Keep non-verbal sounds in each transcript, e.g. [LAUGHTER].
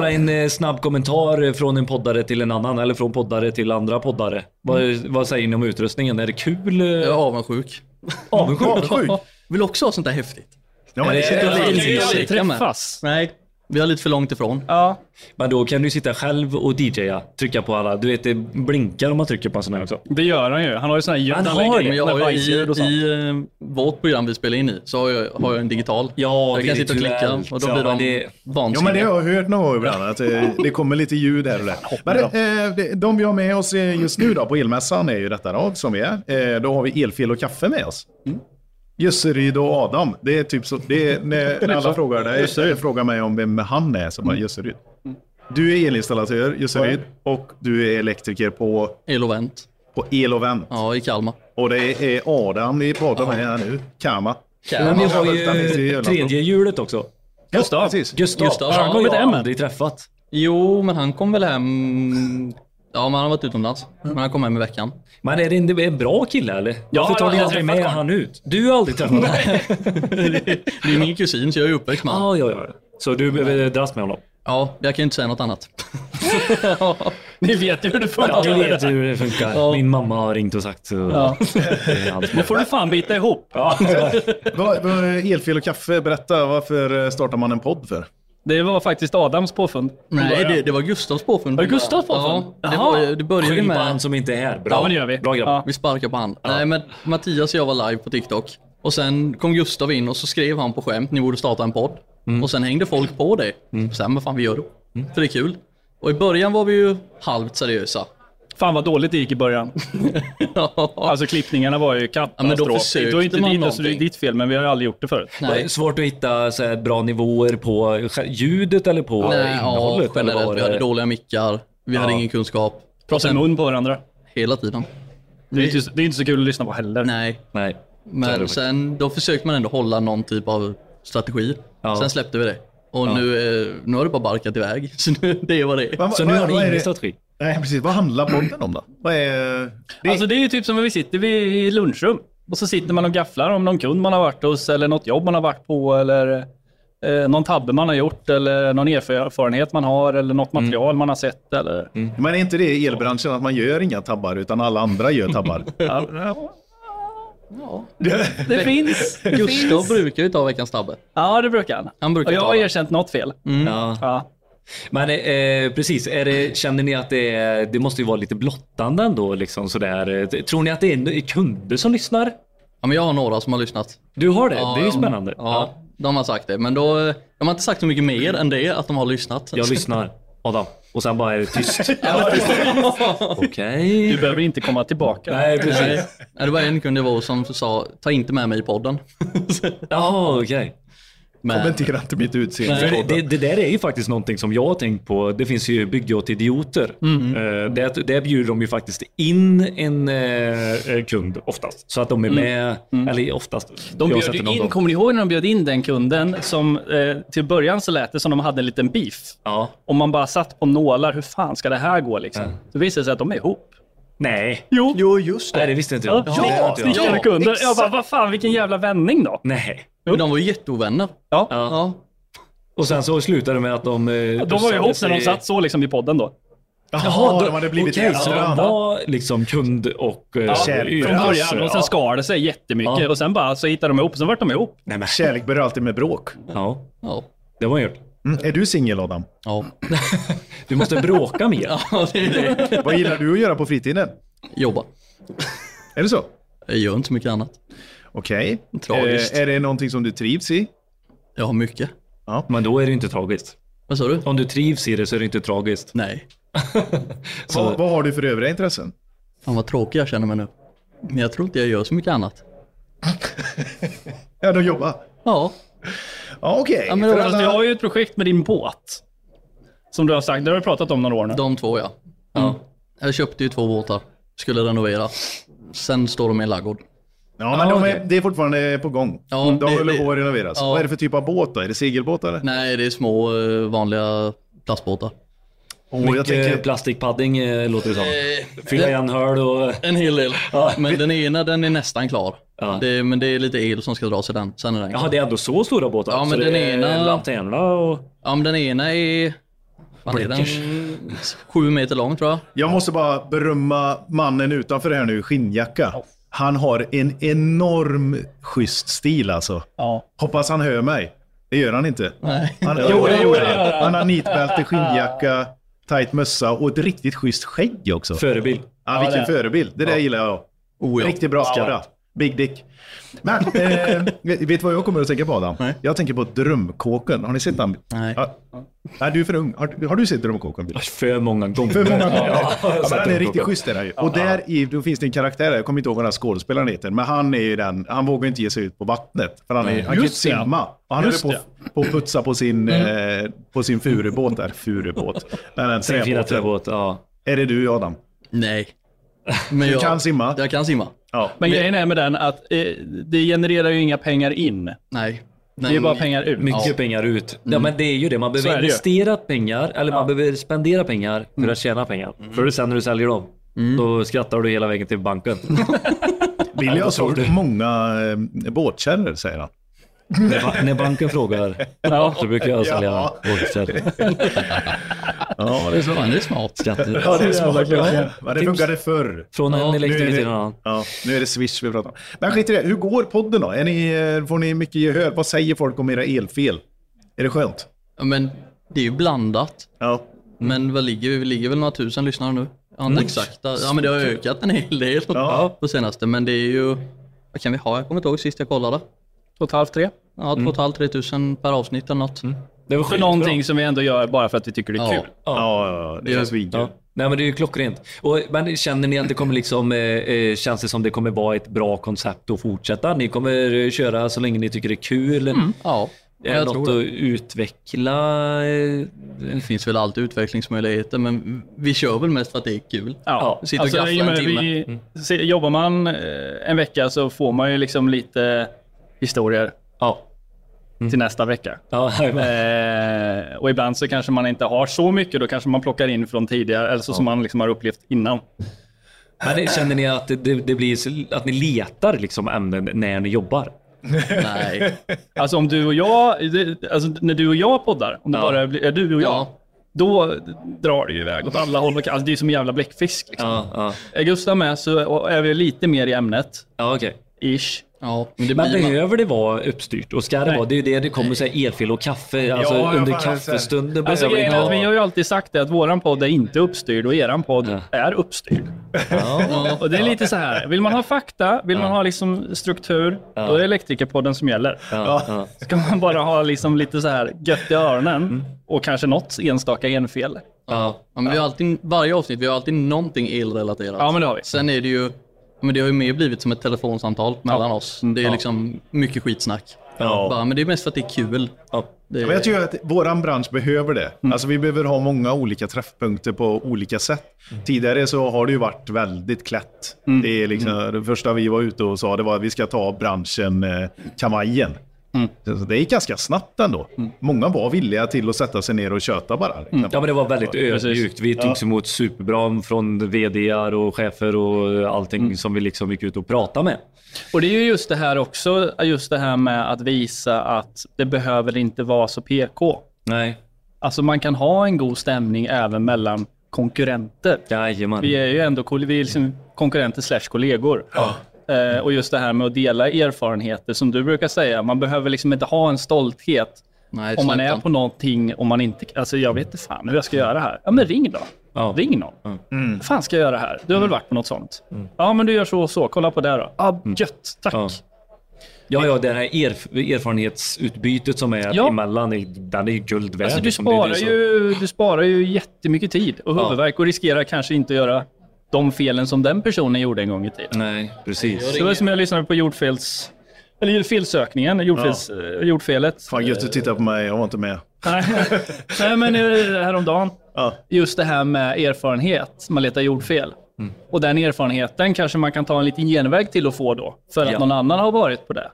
Bara en eh, snabb kommentar från en poddare till en annan eller från poddare till andra poddare. Vad, vad säger ni om utrustningen? Är det kul? eh, Jag är avundsjuk. Avundsjuk? Avundsjuk. Vill också ha sånt där häftigt. Ja, men det Aldrig med. träffas. Nej, vi är lite för långt ifrån. Ja. Men då kan du sitta själv och DJa. Trycka på alla. Du vet det blinkar om man trycker på en sån här också. Det gör han ju. Han har ju såna här ljud. Han har in Men jag har ju i, i eh, vårt program vi spelar in i så har jag, har jag en digital. Ja, jag kan sitta och klicka virtuellt. och då Ja, blir de det- Ja, men det vansinniga. har jag hört någon gång ibland, att [LAUGHS] eh, det kommer lite ljud här och där. Men eh, det- de vi har med oss eh, just nu då på elmässan är ju detta då, som vi är. Eh, Då har vi Elfel och kaffe med oss. Jösseryd och Adam. Det är typ så, det är [LAUGHS] när, när alla frågar dig, frågar mig om vem han är, så bara Jösseryd. Du är elinstallatör, Jösseryd, och du är elektriker på, Elovent. på El och Vent. Ja, i Kalmar. Och det är Adam vi pratar med här nu, Kama. Men vi har det är ju tredje hjulet också. Gustav. Precis. Gustav. Gustav, Han ja. har Kommit hem än? aldrig träffat. Jo, men han kom väl hem... Ja, men han har varit utomlands. Men han kom hem i veckan. Men är det en, en bra kille eller? Varför tar jag ni aldrig med honom. han ut? Du har aldrig träffat honom? [LAUGHS] Det är min kusin, så jag är uppväxt med honom. Ja, ja, ja. Så du behöver dras med honom? Ja, jag kan inte säga något annat. [LAUGHS] Ni vet ju hur det Ja, funkar. jag vet hur det funkar. Ja. Min mamma har ringt och sagt så. Ja. Det är Nu får du fan bita ihop. Ja. Elfel och kaffe, berätta varför startar man en podd för? Det var faktiskt Adams påfund. Nej, det, det var Gustavs påfund. Var det Gustavs påfund? Ja, det, var, det började Skyll på med... han som inte är här. Bra. Ja, men det gör vi. Bra grabb. Ja. Vi sparkar på han. Nej, men Mattias och jag var live på TikTok. Och sen kom Gustav in och så skrev han på skämt, ni borde starta en podd. Och sen hängde folk på det. Sen, vad fan vi gör då? För det är kul. Och i början var vi ju halvt seriösa. Fan vad dåligt det gick i början. [LAUGHS] Alltså klippningarna var ju men då katastrof. försökte det var inte man ditt, alltså, det är någonting. ditt fel, men vi har aldrig gjort det förut. Det är Nej, svårt att hitta så här, bra nivåer på ljudet eller på Nej ja, innehållet. eller generellt. vad Vi hade dåliga mickar. Vi hade ingen kunskap. Prata i mun på varandra. Hela tiden. Det är, inte, det är inte så kul att lyssna på heller. Nej, Nej. Men sen då försökte man ändå hålla någon typ av strategi. Ja. Sen släppte vi det. Och nu, eh, nu har det bara barkat iväg. [LAUGHS] Så nu, det är vad det är. Vad- Så nu har är ingen strategi? Nej, precis. Vad handlar podden om då? Vad är... Det, Alltså det är ju typ som när vi sitter vid i lunchrum. Och så sitter man och gafflar om någon kund man har varit hos eller något jobb man har varit på eller eh, någon tabbe man har gjort eller någon erfarenhet man har eller något material man har sett eller... Men är inte det i elbranschen att man gör inga tabbar utan alla andra gör tabbar? [LAUGHS] Ja, det finns. Det Gustav finns. brukar ju ta veckans tabbe. Ja, det brukar han. Han brukar Och jag har erkänt något fel. Ja. Ja. Men eh, precis, är det, känner ni att det, är, det måste ju vara lite blottande ändå? Liksom, sådär. Eh, Tror ni att det är kunder som lyssnar? Ja, men jag har några som har lyssnat. Du har det? Ja, det är ju de- spännande. Ja, de har sagt det. Men då, de har inte sagt så mycket mer än det, att de har lyssnat. Jag lyssnar. Adam. Och sen bara är det tyst. [LAUGHS] Okej. Du behöver inte komma tillbaka. Nej, precis. Nej, det var en kund det var som sa, ta inte med mig i podden. Jaha, okej. Men, Kommentera inte mitt utseende. Det, det, det där är ju faktiskt någonting som jag har tänkt på. Det finns ju Bygge åt idioter. Mm. Eh, där, där bjuder de ju faktiskt in en eh, kund oftast. Så att de är med, eller oftast. Mm. De bjöd ju det in, gång. kommer ni ihåg när de bjöd in den kunden som eh, till början så lät det som de hade en liten beef. Ja. Om man bara satt på nålar, hur fan ska det här gå liksom? Ja. Så visade det sig att de är ihop. Nej. Jo. Jo, just Nej, det visste inte jag. Ja, Det ja, inte jag. snickande kunder. Jag bara, vad fan vilken jävla vändning då? Nej. Men de var ju jätteovänner. Ja. Ja. Och sen så slutade det med att de... eh, De var ju ihop när de satt så liksom i podden då. Jaha, de hade blivit Okej, så de var liksom kund och... eh, kärlek. Från alltså, början. Och sen ja. skar det sig jättemycket. Ja. Och sen bara så hittade de ihop. Sen vart de ihop. Nej, men, Kärlek börjar alltid med bråk. ja, Ja. det har man gjort. Mm. Är du singel Adam? Ja. [LAUGHS] Du måste bråka mer. [LAUGHS] ja, det är det. [LAUGHS] Vad gillar du att göra på fritiden? Jobba. Är det så? Jag gör inte så mycket annat. Okej. Tragiskt. Eh, är det någonting som du trivs i? Jag har mycket. Men då är det inte tragiskt. Vad sa du? Om du trivs i det så är det inte tragiskt. Nej. [LAUGHS] Så, Vad, vad har du för övriga intressen? Fan vad tråkig jag känner mig nu. Men jag tror inte jag gör så mycket annat. [LAUGHS] Ja, de jobbar. Ja. Ja, okej. Ja, men För då- Fast alla- du har ju ett projekt med din båt. Som du har sagt, det har du pratat om några år nu. De två ja. ja. Jag köpte ju två båtar. Skulle renovera. Sen står de i en ladugård. Ja, men Ja, de är, det är fortfarande på gång. Ja, de det- håller på att renoveras. ja. Vad är det för typ av båt då? Är det segelbåt eller? Nej, det är små eh, vanliga plastbåtar. Jag Mycket tänker... plastikpadding eh, låter det som. Eh, Fylla det- igen hål och... En hel del. Men den ena den är nästan klar. Ja. Det, men det är lite el som ska dras i den. Sen är den. Jaha, det är ändå så stora båtar? Ja, men så den det är ena- Lanternorna och... Ja, men den ena är Fan, är den sju meter lång tror jag. Jag måste bara berömma mannen utanför här nu, skinnjacka. Han har en enorm schysst stil alltså. Ja. Hoppas han hör mig. Det gör han inte. Nej. Han, Jo, det gjorde han. han har nitbälte, skinnjacka, tight mössa och ett riktigt schysst skägg också. Förebild. Ja, vilken det- förebild. Det där gillar jag. Oh, ja. Riktigt bra skåra. Big dick. Men, eh, [LAUGHS] vet du vad jag kommer att tänka på Adam? Nej. Jag tänker på Drömkåken. Har ni sett den? Nej. Ja. Nej, du är för ung. Har, har du sett Drömkåken? För många gånger. För många gånger. Ja, Ja, men han är den riktigt schysst är han ju. Och där i, då finns det en karaktär, jag kommer inte ihåg vad den här skådespelaren heter, men han är ju den, han vågar inte ge sig ut på vattnet. För han, är, han kan inte simma. Och han Just håller på, på att putsa på sin, eh, på sin furubåt där. Furubåt. Den här fina träbåten. träbåt. Ja. Är det du Adam? Nej. Men Du jag, kan simma? Jag kan simma. Ja. Men grejen är med den att eh, det genererar ju inga pengar in. Nej. Det är bara pengar ut. Mycket Ja. pengar ut. Ja, men det är ju det. Man behöver det ju. investera pengar, eller man behöver spendera pengar för att tjäna pengar. För sen när du säljer dem, då skrattar du hela vägen till banken. [LAUGHS] Billy har sålt många eh, båtkärror, säger han. När, ba- när banken frågar Ja. så brukar jag sälja Ja. båtkärror. Ja, det är så. Fan, det är smart. Skatter. Ja, det är smart. Ja, men det funkade förr. Från en nu är elektriker det- till en annan. Ja, nu är det Swish vi pratar om. Men skit i det. Hur går podden då? Är ni, eh, får ni mycket gehör? Vad säger folk om era elfel? Är det skönt? Ja, Men det är ju blandat. Ja. Men vad ligger vi? Vi ligger väl några tusen lyssnare nu. Ja, inte exakta. Ja, men det har ökat en hel del Ja. på senaste. Men det är ju... Vad kan vi ha? Jag kommer inte ihåg sist jag kollade. Två och ett halvt, tre. Ja, två och ett halvt, tre tusen per avsnitt eller något. Det var För någonting som vi ändå gör bara för att vi tycker det är Ja. kul. Ja, ja, ja, det känns svinkul. Ja. Nej men det är ju klockrent. Och, men känner ni att det kommer liksom, eh, eh, känns det som det kommer vara ett bra koncept att fortsätta? Ni kommer eh, köra så länge ni tycker det är kul? Ja, Är det något att utveckla? Det finns väl alltid utvecklingsmöjligheter, men vi kör väl mest för att det är kul. Ja, Sitter och gafflar och med en timme. vi, se, Jobbar man eh, en vecka så får man ju liksom lite historier Ja. till nästa vecka. Ja, [LAUGHS] Eh, och ibland så kanske man inte har så mycket, då kanske man plockar in från tidigare, eller så som man liksom har upplevt innan. Men känner ni att det, det, blir så, att ni letar liksom ämnen när ni jobbar? [LAUGHS] Nej. Alltså om du och jag, det, alltså när du och jag poddar, om det Ja. bara är du och jag, Ja. då drar det ju iväg åt alla håll. Alltså det är som en jävla bläckfisk. Liksom. Ja, ja. Är Gustav med så är vi lite mer i ämnet, ja okej. ish. Ja, men det Men blir man. behöver det vara uppstyrt? Och ska det Nej. vara? Det är ju det det kommer så här elfel och kaffe. Alltså Ja, under fan, kaffestunden Alltså behöver att vi ha... har ju alltid sagt det att våran podd är inte uppstyrd och eran podd Ja. är uppstyrd. Ja. Och det är lite så här, vill man ha fakta, vill man ha liksom struktur, då är det Elektrikerpodden som gäller. Ja, ja. Ska man bara ha liksom lite så här gött i öronen och kanske något enstaka enfel. Ja. Ja, men vi har alltid, varje avsnitt, vi har alltid någonting elrelaterat. Ja, men det har vi. Sen är det ju, men det har ju mer blivit som ett telefonsamtal mellan oss. Det är liksom mycket skitsnack. Ja. Bara, men det är mest för att det är kul. Ja. Det, Men jag tycker att våran bransch behöver det. Alltså vi behöver ha många olika träffpunkter på olika sätt. Tidigare så har det ju varit väldigt klätt. Det är liksom, det första vi var ute och sa det var att vi ska ta branschen eh, kavajen. Så Det gick ganska snabbt ändå. Många var villiga till att sätta sig ner och köta bara. liksom. Ja men det var väldigt ödmjukt. Vi togs emot superbra från VDR och chefer och allting som vi liksom gick ut och pratade med. Och det är ju just det här också, just det här med att visa att det behöver inte vara så PK. Nej. Alltså man kan ha en god stämning även mellan konkurrenter. Jajamän. Vi är ju ändå vi är liksom konkurrenter slash kollegor. Eh, och just det här med att dela erfarenheter som du brukar säga. Man behöver liksom inte ha en stolthet nej, om man är på någonting och man inte... Alltså jag vet inte fan hur jag ska göra här. Ja men ring då. Ja. Ring någon. Vad fan ska jag göra här? Du har väl varit på något sånt? Ja men du gör så och så. Kolla på det då. Ja, gött. Tack. Ja. Ja, ja, det här erf- erfarenhetsutbytet som är Ja. emellan, den är ju guld värd. Alltså, du, liksom. Sparar det som- ju, du sparar ju jättemycket tid och Ja. huvudvärk och riskerar kanske inte att göra de felen som den personen gjorde en gång i tiden. Nej, precis. Det var som jag lyssnade på jordfels... Eller felsökningen, jordfels, eh, jordfelet. Fan gött att titta på mig, jag var inte med. [LAUGHS] Nej. Men eh, häromdagen. Ja. Just det här med erfarenhet. Man letar jordfel. Mm. Och den erfarenheten kanske man kan ta en liten genväg till att få då. För att Ja. någon annan har varit på det.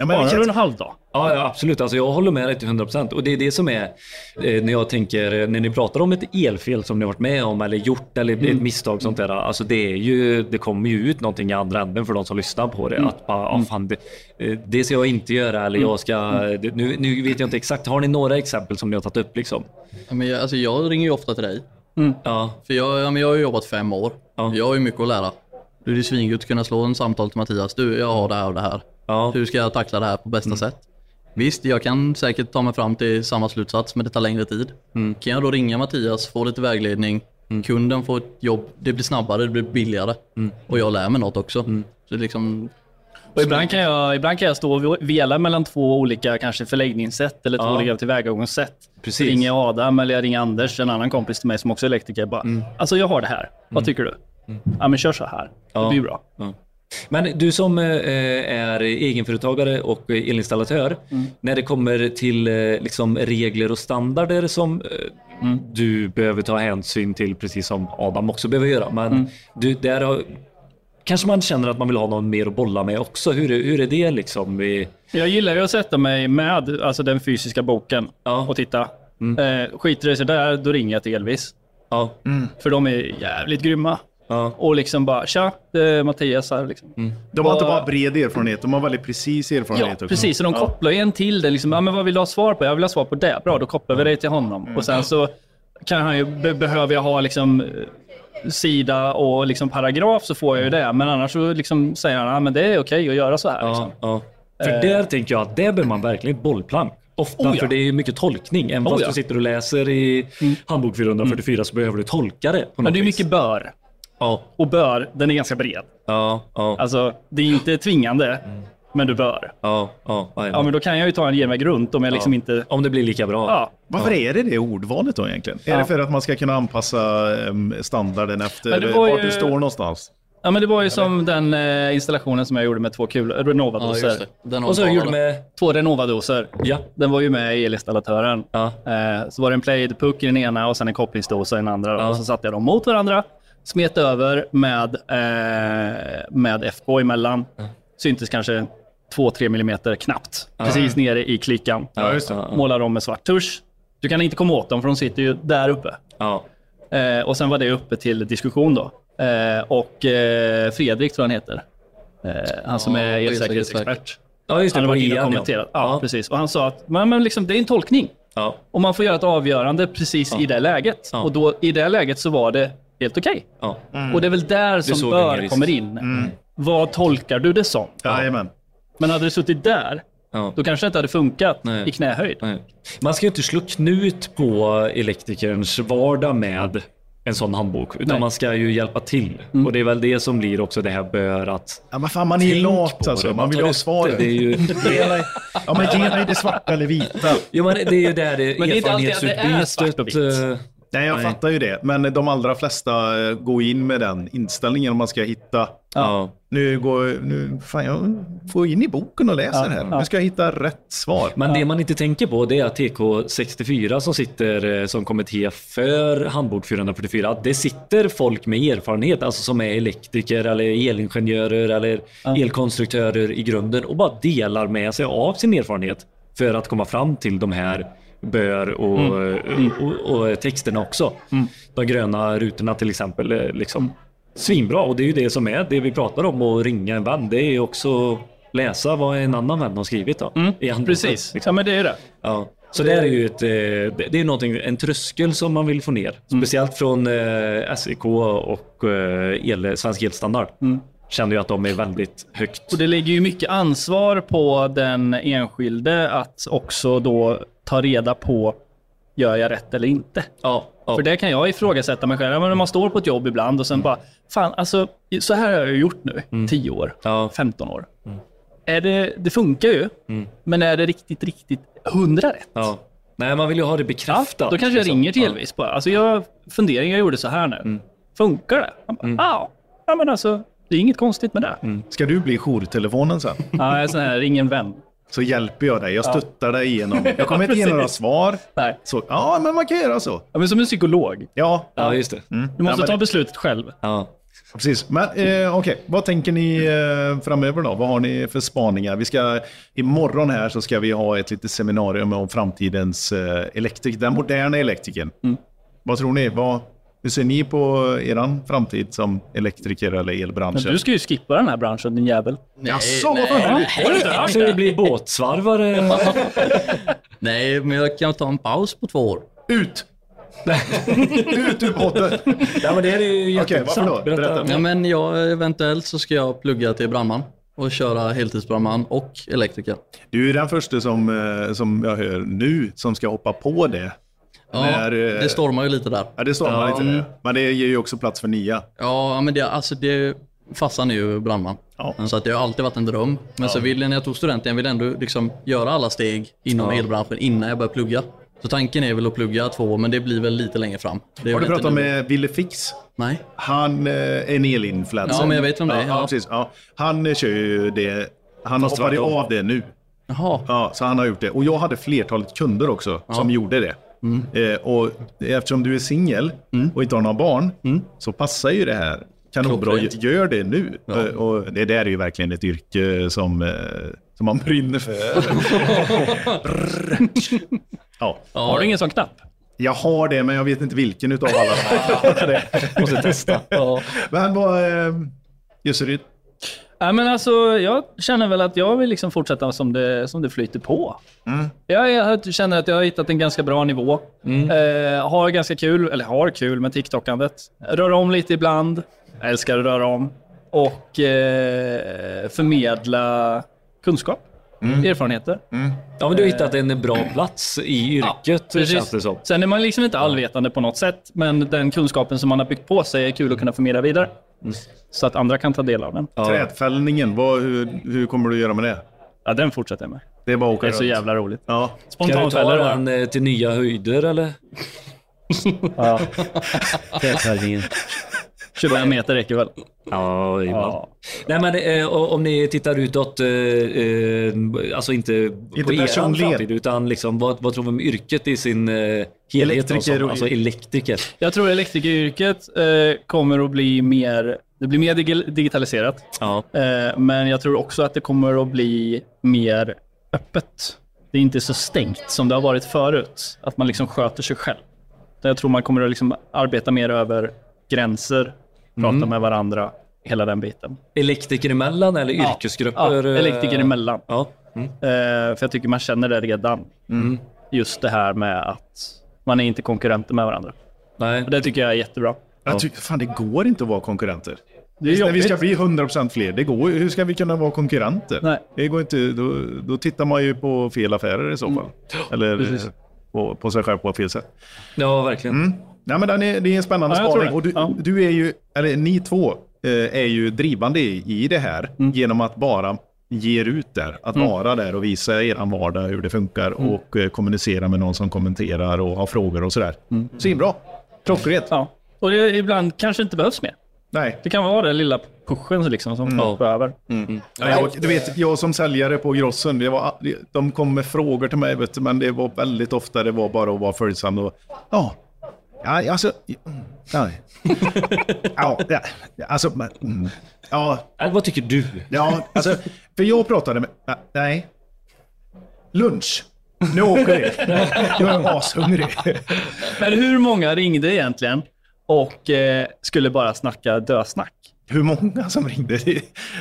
Ja, men det känns, en halv dag? Ja, ja, absolut. Alltså, jag håller med dig till 100%. Och det är det som är eh, när jag tänker, eh, när ni pratar om ett elfel som ni har varit med om eller gjort eller ett misstag sånt där. Alltså det är ju, det kommer ju ut någonting i andra änden för de som lyssnar på det. Att bara, ah, fan, det, eh, det ska jag inte göra eller jag ska, det, nu, nu vet jag inte exakt. Har ni några exempel som ni har tagit upp liksom? Ja, men jag, alltså, jag ringer ju ofta till dig. Ja, För jag, ja, men jag har ju jobbat fem år. Ja. Jag har ju mycket att lära. Du är ju svingött att kunna slå en samtal till Mattias. Du, jag har det här och det här. Ja, Hur ska jag tackla det här på bästa sätt? Visst, jag kan säkert ta mig fram till samma slutsats, men det tar längre tid. Kan jag då ringa Mattias, få lite vägledning, kunden får ett jobb, det blir snabbare, det blir billigare. Och jag lär mig något också. Så det liksom, Och ibland, kan jag, ibland kan jag stå och vela mellan två olika kanske förläggningssätt eller två Ja. olika tillvägagångssätt. Precis. Så ringer jag Adam eller jag ringer Anders, en annan kompis till mig som också är elektriker. Bara, Alltså jag har det här. Vad tycker du? Ja men kör så här. Ja. Det blir bra. Ja. Men du som eh, är egenföretagare och elinstallatör, när det kommer till eh, liksom regler och standarder som eh, du behöver ta hänsyn till, precis som Adam också behöver göra. Men du, där har, kanske man känner att man vill ha någon mer att bolla med också. Hur, är- hur är det liksom? I, Jag gillar ju att sätta mig med alltså den fysiska boken Ja. och titta. Eh, skiter det sig där, då ringer jag till Elvis. ja, För de är jävligt grymma. Ja, Och liksom bara, tja, det är Mattias här liksom. de har inte bara bred erfarenhet, de har väldigt precis erfarenhet Ja, också. precis. Så de kopplar ju en till det. Liksom, ja, men vad vill du ha svar på? Jag vill ha svar på det. Bra, då kopplar vi det till honom. Och sen så kan han ju, be, behöver jag ha liksom, eh, sida och liksom paragraf så får jag ju det. Men annars så liksom säger han att det är okej att göra så här. Liksom. ja, ja. För där tänker jag att där behöver man verkligen ett bollplank. Ofta, Oh ja. för det är mycket tolkning. Även Oh fast ja. du sitter och läser i handbok 444 så behöver du tolka det. På Men något det är vis. mycket bör. Ja, Och bör, den är ganska bred. ja, ja. Alltså, det är inte tvingande, men du bör. Ja, ja, ja, Ja, men då kan jag ju ta en genväg runt om jag liksom inte... Om det blir lika bra. Ja, Varför är det det ordvalet då egentligen? Är Ja. det för att man ska kunna anpassa em, standarden efter var vart ju- du står någonstans? ja men det var ju som den eh, installationen som jag gjorde med två ja Renovadoser. har Och så bara- gjorde med... två Renovadoser. Ja. Den var ju med i elinstallatören. Ja. Eh, så var det en played puck i den ena och sen en kopplingsdosa i den andra. Ja. Och så satte jag dem mot varandra, smet över med, eh, med FK emellan. Syntes kanske 2-3 millimeter knappt. Precis nere i klickan. Ja, Målar dem med svart tusch. Du kan inte komma åt dem för de sitter ju där uppe. ja. Eh, och sen var det uppe till diskussion då. Eh, och eh, Fredrik tror han heter. Eh, han som Ja, är elsäkerhetsexpert. ja just det. Han har varit inne och kommenterat. Ja, Ja. precis. Och han sa att men, men liksom, det är en tolkning. Ja. Och man får göra ett avgörande precis i det läget. Och då, i det läget så var det helt okej. Ja. Och det är väl där som såg bör kommer in. Vad tolkar du det som? Jajamän. Men hade det suttit där, Ja. då kanske det inte hade funkat Nej. i knähöjd. Nej. Man ska ju inte slå knut på elektrikerns vardag med en sån handbok. Utan Nej. man ska ju hjälpa till. Och det är väl det som blir också det här bör att... Ja, men fan, man är ju Tänk lat på alltså. det. Man vill ju ha svar. Det, är ju... [LAUGHS] Ge mig, ja, men ge mig det svarta eller vita. Jo, men det är ju där det Men det är inte alltid att det är svart och vitt. erfarenhetsutbytet... eh, Nej, jag fattar ju det. Men de allra flesta eh, går in med den inställningen om man ska hitta... Ja. Nu går... Nu, fan, jag får in i boken och läser här. Nu ska jag hitta rätt svar. Men det man inte tänker på det är att TK64 som sitter eh, som kommitté för handbok 444, det sitter folk med erfarenhet, alltså som är elektriker eller elingenjörer eller elkonstruktörer i grunden och bara delar med sig av sin erfarenhet för att komma fram till de här bör och, och, och texterna också. De gröna rutorna till exempel. eh, Liksom. Svinbra och det är ju det som är det vi pratar om att ringa en vän. Det är också läsa vad en annan vän har skrivit då. i handboken, Precis. liksom. Ja, men det är det. Ja. Så det är ju ett, eh, det är någonting, en tröskel som man vill få ner. Speciellt från eh, SEK och eh, el, Svensk Elstandard. Känner ju att de är väldigt högt. Och det ligger ju mycket ansvar på den enskilde att också då ta reda på gör jag rätt eller inte? Ja, ja. För det kan jag ifrågasätta mig själv. Ja, men När man står på ett jobb ibland och sen bara, fan alltså, så här har jag gjort nu, 10 år, Ja. 15 år. Är det, det funkar ju, men är det riktigt, riktigt hundra rätt? ja. Nej, man vill ju ha det Ja, bekräftat. då kanske jag liksom. ringer till Ja. Elvis bara. Alltså jag fundering, jag gjorde så här nu. Funkar det? Han bara, ja. Ja men alltså, det är inget konstigt med det. Ska du bli jourtelefonen sen? Ja, jag är sån här, ring en vän. Så hjälper jag dig. Jag stöttar dig igenom. [LAUGHS] Jag kommer inte ge några svar. Nej. Så, ja, men man kan göra så. Ja, men som en psykolog. Ja. Ja, just det. Du måste men ta det- beslutet själv. Ja. Precis, men eh, okej, vad tänker ni eh, framöver då? Vad har ni för spaningar? Vi ska, imorgon här så ska vi ha ett litet seminarium om framtidens eh, elektriker, den moderna elektrikern. Vad tror ni? Vad, hur ser ni på eran framtid som elektriker eller Men elbranschen? du ska ju skippa den här branschen din jävel. Jaså, vad fan? Ska du bli båtsvarvare? [LAUGHS] Nej, men jag kan ta en paus på två år. Ut! [LAUGHS] Ut ur båten! ja, men det är ju Okej, varför då? jätteintressant. Berätta. Berätta. Ja, men jag, eventuellt så ska jag plugga till brandman och köra heltidsbrandman och elektriker. Du är den första som, eh, som jag hör nu som ska hoppa på det. Ja, När, det stormar ju lite där. Ja, det man inte det. Men det ger ju också plats för nya. Ja, men det, alltså det, farsan är ju brandman. Ja. Så att det har alltid varit en dröm. Men så ville när jag tog studenten, jag ville ändå liksom göra alla steg inom elbranschen innan jag började plugga. Så tanken är väl att plugga två år, men det blir väl lite längre fram. Har du pratat med Ville Fix? Nej. Han eh, är en elinfluencer. Ja, men jag vet vem det är, Ja, ja. ja. precis. Ja. Han eh, kör ju det. Han har hoppat tvärtom. av det nu. Jaha. Ja, så han har gjort det. Och jag hade flertalet kunder också som gjorde det. Eh, och eftersom du är singel och inte har några barn så passar ju det här kanonbra. Gör det nu. Eh, och det där är ju verkligen ett yrke som, eh, som man brinner för. [LAUGHS] Ja. Har du ingen sån knapp? Jag har det, men jag vet inte vilken utav alla. [LAUGHS] Måste testa. men vad... Eh, Jusseryd? Nej, men alltså, jag känner väl att jag vill liksom fortsätta som det, som det flyter på. Jag, jag känner att jag har hittat en ganska bra nivå. Eh, har ganska kul, eller har kul med TikTokandet. Rör om lite ibland. Jag älskar att röra om. Och eh, förmedla kunskap. Erfarenheter. Ja, men du har hittat en bra plats i yrket, Precis. känns det som. Sen är man liksom inte allvetande på något sätt, men den kunskapen som man har byggt på sig är kul att kunna förmedla vidare. Så att andra kan ta del av den. Ja. Trädfällningen, vad, hur, hur kommer du göra med det? Ja, den fortsätter jag med. Det är bara att åka Det är så runt. jävla roligt. Ja. Kan du ta den eh, till nya höjder eller? Ja. [LAUGHS] Trädfällningen. 25 meter räcker väl? Ja. Ja. Nej men eh, om ni tittar utåt, eh, eh, alltså inte, Inte på er framtid, utan liksom, vad, vad tror vi om yrket i sin eh, helhet? Elektriker Alltså, och- alltså elektriker. Jag tror elektrikeryrket eh, kommer att bli mer, det blir mer dig- digitaliserat. Ja. Eh, men jag tror också att det kommer att bli mer öppet. Det är inte så stängt som det har varit förut. Att man liksom sköter sig själv. Jag tror man kommer att liksom arbeta mer över gränser, prata med varandra, hela den biten. Elektriker emellan eller Ja. yrkesgrupper? Ja, elektriker emellan. Ja. Mm. Eh, för jag tycker man känner det redan. Just det här med att man är inte konkurrenter med varandra. Nej. Och det tycker jag är jättebra. Jag tycker, fan, det går inte att vara konkurrenter. När vi ska bli 100% fler, det går, hur ska vi kunna vara konkurrenter? Nej. Det går inte, då, då tittar man ju på fel affärer i så fall. Eller Precis. eh, på, på sig själv på fel sätt. Ja, verkligen. Nej, men den är, det är en spännande Ja, spaning. Och du. Ja. du är ju, eller ni två, eh, är ju drivande i, i det här Mm. genom att bara ge ut där. Att vara där och visa er vardag, hur det funkar Mm. och eh, kommunicera med någon som kommenterar och har frågor och sådär. Mm. Svinbra. Klockrent. Ja. Och det, ibland kanske inte behövs mer. Nej. Det kan vara den lilla pushen liksom som Ja. behöver. Ja, jag, du vet, jag som säljare på Grossen, det var, de kom med frågor till mig, vet du, men det var väldigt ofta det var bara att vara följsam. Och, ja, ja, alltså... Ja, ja, ja, alltså... mm, Ja, Äh, vad tycker du? ja, alltså... För jag pratade med... Nej. Lunch. Nu åker vi. Jag är ashungrig. Men hur många ringde egentligen och eh, skulle bara snacka dösnack? Hur många som ringde?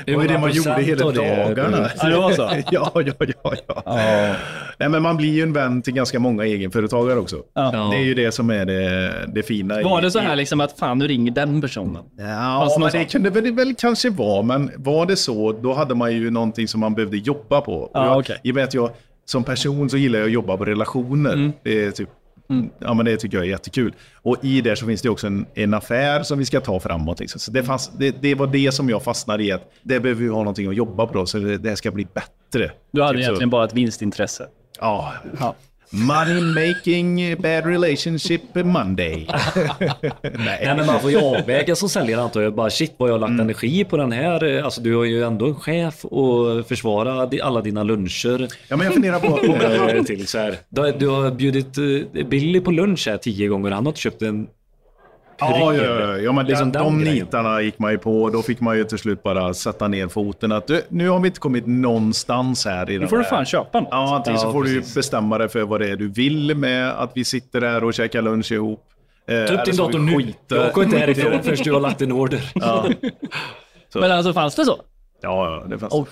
Det var ju det man gjorde hela det? dagarna. Ja, det var så? [LAUGHS] ja, ja, ja. ja. Nej, men man blir ju en vän till ganska många egenföretagare också. Ja. Det är ju det som är det, det fina. i- Var det så i- här liksom att fan nu ringer den personen? Ja, Alltså, men det kunde väl, väl kanske vara, men var det så, då hade man ju någonting som man behövde jobba på. Ja, jag, okej. I och med att jag som person så gillar jag att jobba på relationer. Mm. Det, är typ, ja, men det tycker jag är jättekul. Och i det så finns det också en, en affär som vi ska ta framåt. Liksom. Så det, fanns, det, det var det som jag fastnade i, att det behöver vi ha någonting att jobba på då, så det, det ska bli bättre. Du hade Typ så. egentligen bara ett vinstintresse. Ja. Ja. Money making bad relationship Monday. [LAUGHS] Nej men man får ju avväga som säljare antar jag. Bara shit vad jag har Mm. lagt energi på den här. Alltså du har ju ändå en chef och försvara alla dina luncher. Ja, men jag funderar på... [LAUGHS] eh, till så här. Du, har- du har bjudit eh, Billy på lunch här tio gånger. Han har inte köpt en Ja, ja, ja, ja, men Liksom den, de nitarna gick man ju på. Då fick man ju till slut bara sätta ner foten. Att du, nu har vi inte kommit någonstans här i Nu får du här. fan köpa något. Ja, antingen så Ja, får du ju precis. bestämma dig för vad det är du vill med att vi sitter där och käkar lunch ihop. Eh, Ta upp din dator nu. Jag går inte härifrån [LAUGHS] förrän du har lagt en order. Ja, [LAUGHS] Men alltså fanns det så? ja, det fanns. Oh.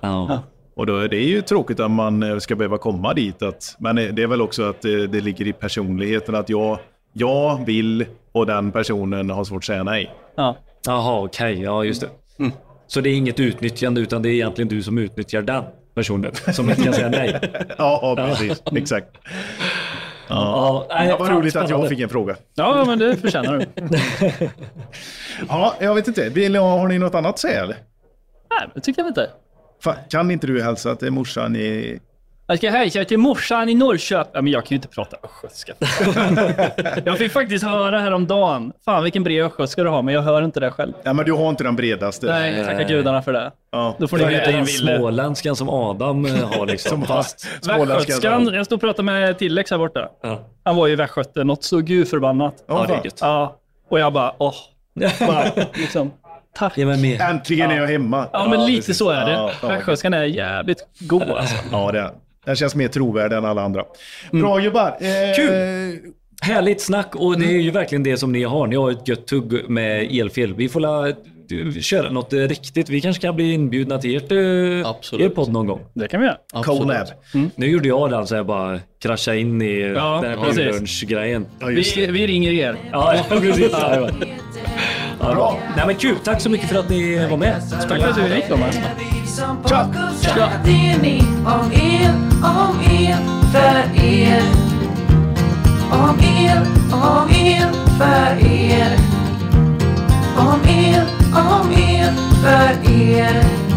Ja. Och då är det ju tråkigt att man eh, ska behöva komma dit. Att, men eh, det är väl också att det, det ligger i personligheten att jag, jag vill och den personen har svårt att säga nej. Ja. Jaha, okej. Ja, just det. Så det är inget utnyttjande utan det är egentligen du som utnyttjar den personen som inte kan säga nej. [LAUGHS] Ja, ja precis. Exakt. Ja, nej, Ja, vad fan, roligt att jag fick en fråga. ja, men det förtjänar du. [LAUGHS] Ja, jag vet inte. Vill, har ni något annat att säga eller? Nej, det tycker jag inte. Fan, kan inte du hälsa till morsan i... Jag ska hälsa till morsan i Norrköping. Ja, men jag kan ju inte prata östgötska. [LAUGHS] jag fick faktiskt höra häromdagen. Fan vilken bred östgötska du har, men jag hör inte det själv. Ja, men du har inte den bredaste. Nej, tacka gudarna för det. Ja. Då får ni veta inte en den småländskan som Adam eh, har liksom. Som fast. [LAUGHS] Västgötskan, jag stod och pratade med Tillex här borta. Ja. Han var ju västgöte, något så gudförbannat. Ja, Ja. Ja, och jag bara, åh. Bara, liksom, tack. Ge mig mer. Äntligen är jag hemma. Ja, men lite precis. så är det. Ja, ja. Västgötskan är jävligt god alltså. Ja, det är Den känns mer trovärdig än alla andra. Bra jobbat. Eh, Kul. Härligt snack och det är ju verkligen det som ni har. Ni har ett gött tugg med elfel. Vi får la, du, köra något eh, riktigt. Vi kanske kan bli inbjudna till ert, eh, Absolut. er podd någon gång. Det kan vi göra. Collab. Nu gjorde jag den så jag bara krascha in i Ja, den här precis. lunchgrejen. Ja, Vi, vi ringer er. Ja, [LAUGHS] ja, precis. Ja, bra. Nej men kul. Tack så mycket för att ni var med. Tack för att du gick Thomas. Tja! Det om er, om er, för er. Om er, om er, för er. Om er, om er, för er.